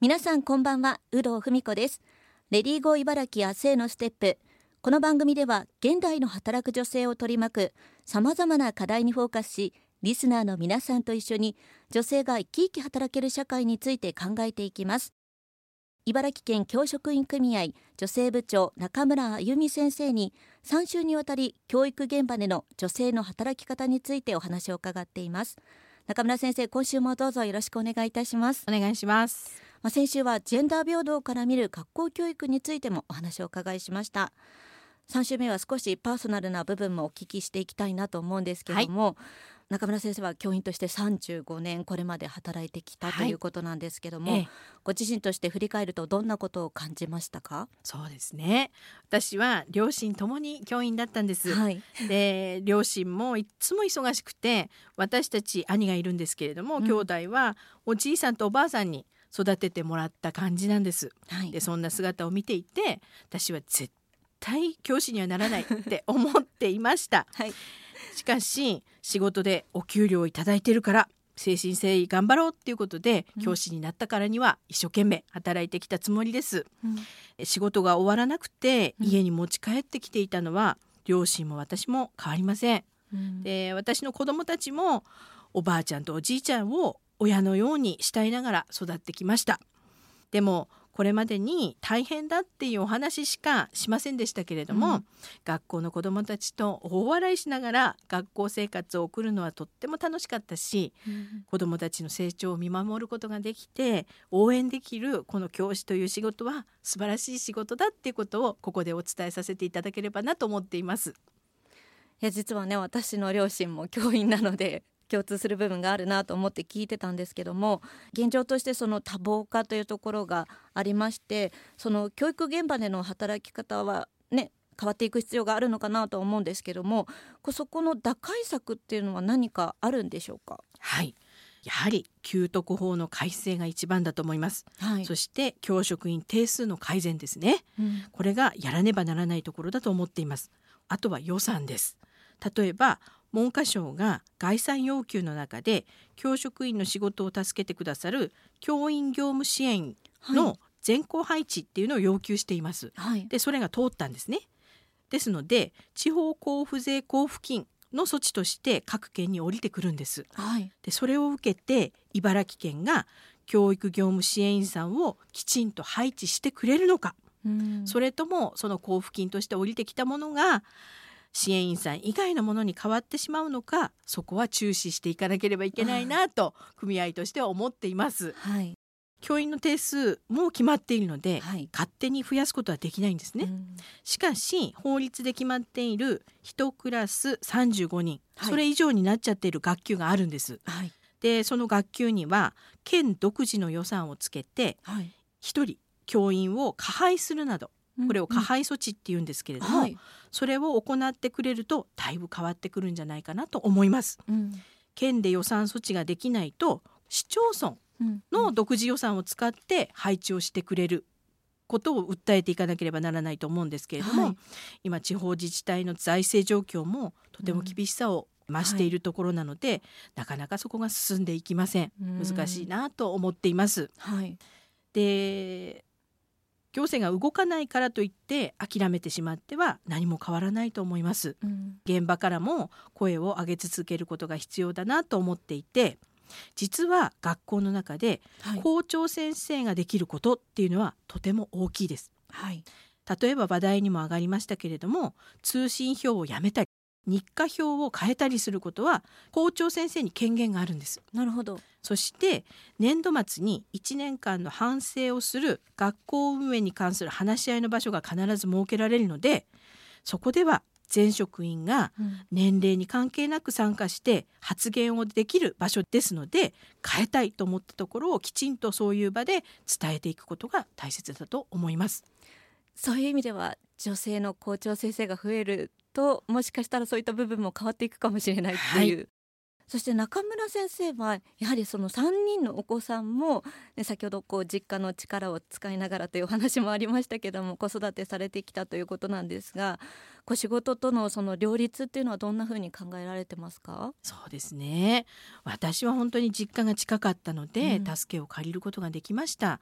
皆さんこんばんは有働文子です。レディーゴー茨城明日へのステップ。この番組では現代の働く女性を取り巻くさまざまな課題にフォーカスしリスナーの皆さんと一緒に女性が生き生き働ける社会について考えていきます。茨城県教職員組合女性部長中村あゆみ先生に3週にわたり教育現場での女性の働き方についてお話を伺っています。中村先生今週もどうぞよろしくお願いいたします。お願いします。まあ、先週はジェンダー平等から見る学校教育についてもお話を伺いしました。3週目は少しパーソナルな部分もお聞きしていきたいなと思うんですけれども、はい、中村先生は教員として35年これまで働いてきたということなんですけども、はい、ご自身として振り返るとどんなことを感じましたか？そうですね。私は両親ともに教員だったんです、はい、で両親もいつも忙しくて私たち兄がいるんですけれども、うん、兄弟はおじいさんとおばあさんに育ててもらった感じなんです。はい、でそんな姿を見ていて私は絶対教師にはならないって思っていました。はい、しかし仕事でお給料をいただいてるから精神誠意頑張ろうっていうことで、教師になったからには一生懸命働いてきたつもりです、うん、仕事が終わらなくて家に持ち帰ってきていたのは、両親も私も変わりません、で私の子供たちもおばあちゃんとおじいちゃんを親のように慕いながら育ってきました。でもこれまでに大変だっていうお話しかしませんでしたけれども、うん、学校の子どもたちと大笑いしながら学校生活を送るのはとっても楽しかったし、うん、子どもたちの成長を見守ることができて応援できるこの教師という仕事は素晴らしい仕事だっていうことをここでお伝えさせていただければなと思っています。いや実はね私の両親も教員なので共通する部分があるなと思って聞いてたんですけども現状としてその多忙化というところがありましてその教育現場での働き方はね変わっていく必要があるのかなと思うんですけどもそこの打開策っていうのは何かあるんでしょうか？はい。やはり給特法の改正が一番だと思います、はい、そして教職員定数の改善ですね、うん、これがやらねばならないところだと思っています。あとは予算です。例えば文科省が概算要求の中で教職員の仕事を助けてくださる教員業務支援の全校配置っていうのを要求しています。はい、でそれが通ったんですね。ですので地方交付税交付金の措置として各県に降りてくるんです。はい、でそれを受けて茨城県が教育業務支援員さんをきちんと配置してくれるのか、それともその交付金として降りてきたものが支援員さん以外のものに変わってしまうのかそこは注視していかなければいけないなと組合としては思っています。はい、教員の定数も決まっているので、はい、勝手に増やすことはできないんですね。しかし法律で決まっている1クラス35人、はい、それ以上になっちゃっている学級があるんです。でその学級には県独自の予算をつけて、1人教員を加配するなどこれを加配措置っていうんですけれども、うんはい、それを行ってくれるとだいぶ変わってくるんじゃないかなと思います。うん、県で予算措置ができないと市町村の独自予算を使って配置をしてくれることを訴えていかなければならないと思うんですけれども、はい、今地方自治体の財政状況もとても厳しさを増しているところなので、うんはい、なかなかそこが進んでいきません。難しいなと思っています。はい、で行政が動かないからといって諦めてしまっては何も変わらないと思います、うん、現場からも声を上げ続けることが必要だなと思っていて実は学校の中で校長先生ができることっていうのはとても大きいです、はい、例えば話題にも上がりましたけれども通信表をやめたり日課表を変えたりすることは校長先生に権限があるんです。なるほど。そして年度末に1年間の反省をする学校運営に関する話し合いの場所が必ず設けられるのでそこでは全職員が年齢に関係なく参加して発言をできる場所ですので変えたいと思ったところをきちんとそういう場で伝えていくことが大切だと思います。そういう意味では女性の校長先生が増えるともしかしたらそういった部分も変わっていくかもしれないっていう、はい、そして中村先生はやはりその3人のお子さんも、ね、先ほどこう実家の力を使いながらというお話もありましたけども子育てされてきたということなんですがこう仕事とのその両立っていうのはどんなふうに考えられてますか？そうですね。私は本当に実家が近かったので、うん、助けを借りることができました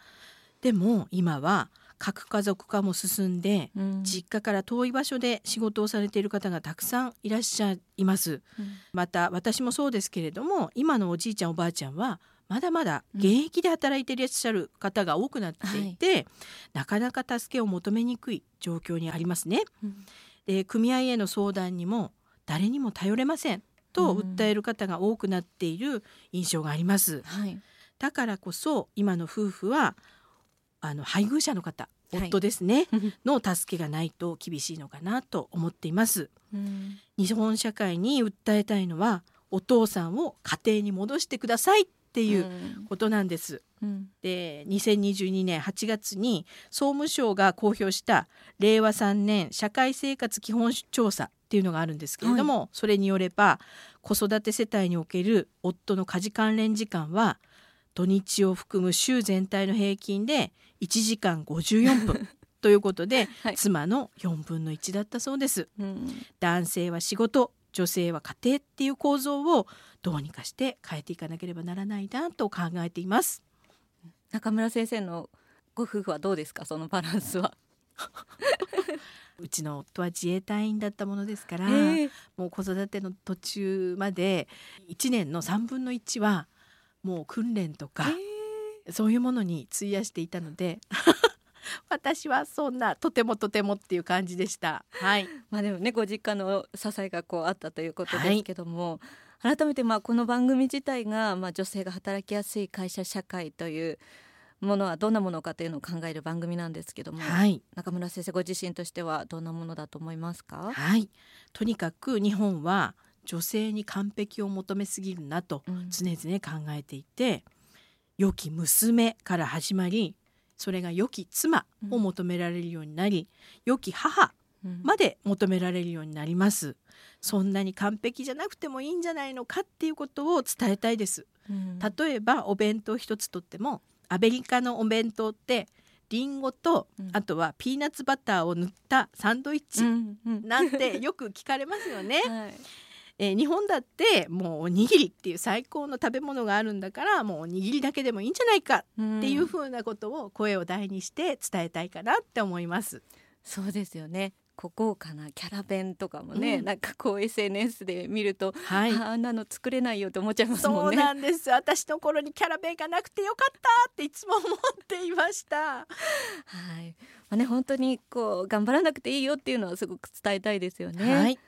でも今は核家族化も進んで、うん、実家から遠い場所で仕事をされている方がたくさんいらっしゃいます、うん、また私もそうですけれども今のおじいちゃんおばあちゃんはまだまだ現役で働いていらっしゃる方が多くなっていて、うん。はい、なかなか助けを求めにくい状況にありますね。で組合への相談にも誰にも頼れませんと訴える方が多くなっている印象があります。はい、だからこそ今の夫婦はあの配偶者の方夫ですね、はい、の助けがないと厳しいのかなと思っています、うん、日本社会に訴えたいのはお父さんを家庭に戻してくださいっていうことなんです、うん、で2022年8月に総務省が公表した令和3年社会生活基本調査っていうのがあるんですけれども、はい、それによれば子育て世帯における夫の家事関連時間は土日を含む週全体の平均で1時間54分 ということで、はい、妻の4分の1だったそうです、うん、男性は仕事女性は家庭っていう構造をどうにかして変えていかなければならないなと考えています。中村先生のご夫婦はどうですか？そのバランスは。うちの夫は自衛隊員だったものですから、えー、もう子育ての途中まで1年の3分の1はもう訓練とか、えー、そういうものに費やしていたので 私はそんなとてもとてもっていう感じでした。はい。まあでもねご実家の支えがこうあったということですけども、はい、改めてまあこの番組自体がまあ女性が働きやすい会社社会というものはどんなものかというのを考える番組なんですけども、はい、中村先生ご自身としてはどんなものだと思いますか？はい。とにかく日本は女性に完璧を求めすぎるなと常々考えていて、うん、良き娘から始まりそれが良き妻を求められるようになり、うん、良き母まで求められるようになります、うん、そんなに完璧じゃなくてもいいんじゃないのかっていうことを伝えたいです、うん、例えばお弁当一つとってもアメリカのお弁当ってりんごと、うん、あとはピーナッツバターを塗ったサンドイッチなんてよく聞かれますよね。はいえー、日本だってもうおにぎりっていう最高の食べ物があるんだからもうおにぎりだけでもいいんじゃないかっていうふうなことを声を大にして伝えたいかなって思います。そうですよね豪華な？キャラ弁とかもね、うん、なんかこう SNS で見ると、はい、あんなの作れないよって思っちゃいますもんね。そうなんです私の頃にキャラ弁がなくてよかったっていつも思っていました。はい、まあね本当にこう頑張らなくていいよっていうのはすごく伝えたいですよね。はい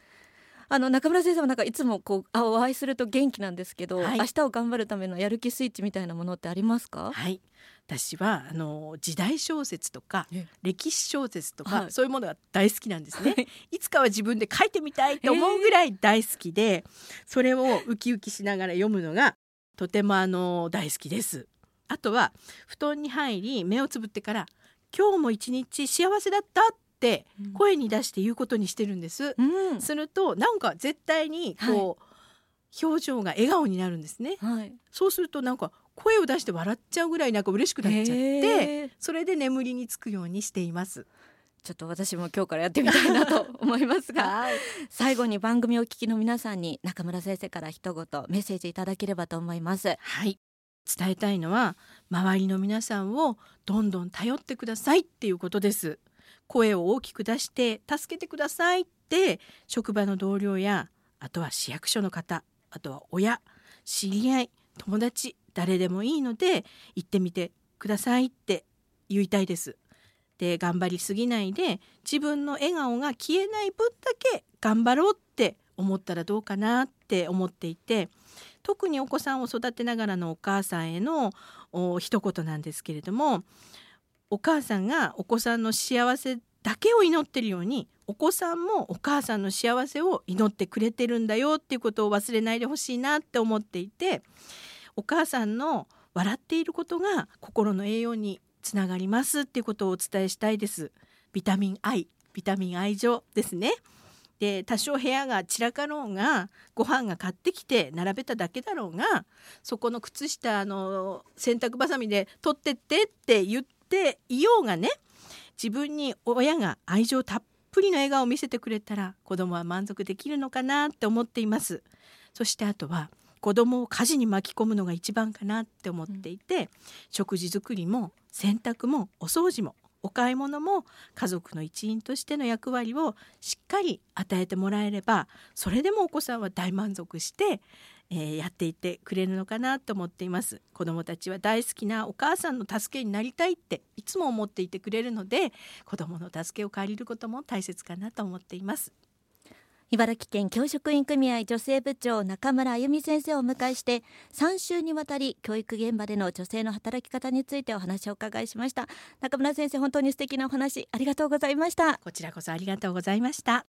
あの中村先生はなんかいつもこうあお会いすると元気なんですけど、はい、明日を頑張るためのやる気スイッチみたいなものってありますか？はい。私はあの時代小説とか歴史小説とか、はい、そういうものが大好きなんですね、はい、いつかは自分で書いてみたいって思うぐらい大好きで、それをウキウキしながら読むのがとてもあの大好きです。あとは布団に入り目をつぶってから今日も一日幸せだったって声に出して言うことにしてるんです、うん、するとなんか絶対にこう、はい、表情が笑顔になるんですね、はい、そうするとなんか声を出して笑っちゃうぐらいなんか嬉しくなっちゃってそれで眠りにつくようにしています。ちょっと私も今日からやってみたいなと思いますが、はい、最後に番組をお聞きの皆さんに中村先生から一言メッセージいただければと思います。はい。伝えたいのは周りの皆さんをどんどん頼ってくださいっていうことです声を大きく出して助けてくださいって職場の同僚やあとは市役所の方あとは親知り合い友達誰でもいいので行ってみてくださいって言いたいです。で頑張りすぎないで自分の笑顔が消えない分だけ頑張ろうって思ったらどうかなって思っていて特にお子さんを育てながらのお母さんへの一言なんですけれどもお母さんがお子さんの幸せだけを祈ってるようにお子さんもお母さんの幸せを祈ってくれてるんだよっていうことを忘れないでほしいなって思っていてお母さんの笑っていることが心の栄養につながりますっていうことをお伝えしたいです。ビタミン I ビタミン愛情ですね。で多少部屋が散らかろうがご飯が買ってきて並べただけだろうがそこの靴下の洗濯ばさみで取ってってって言っていようがね自分に親が愛情たっぷりの笑顔を見せてくれたら子供は満足できるのかなって思っています。そしてあとは子供を家事に巻き込むのが一番かなって思っていて、うん、食事作りも洗濯もお掃除もお買い物も家族の一員としての役割をしっかり与えてもらえればそれでもお子さんは大満足して、えー、やっていってくれるのかなと思っています。子どもたちは大好きなお母さんの助けになりたいっていつも思っていてくれるので子どもの助けを借りることも大切かなと思っています。茨城県教職員組合女性部長中村あゆみ先生をお迎えして3週にわたり教育現場での女性の働き方についてお話を伺いしました。中村先生本当に素敵なお話ありがとうございました。こちらこそありがとうございました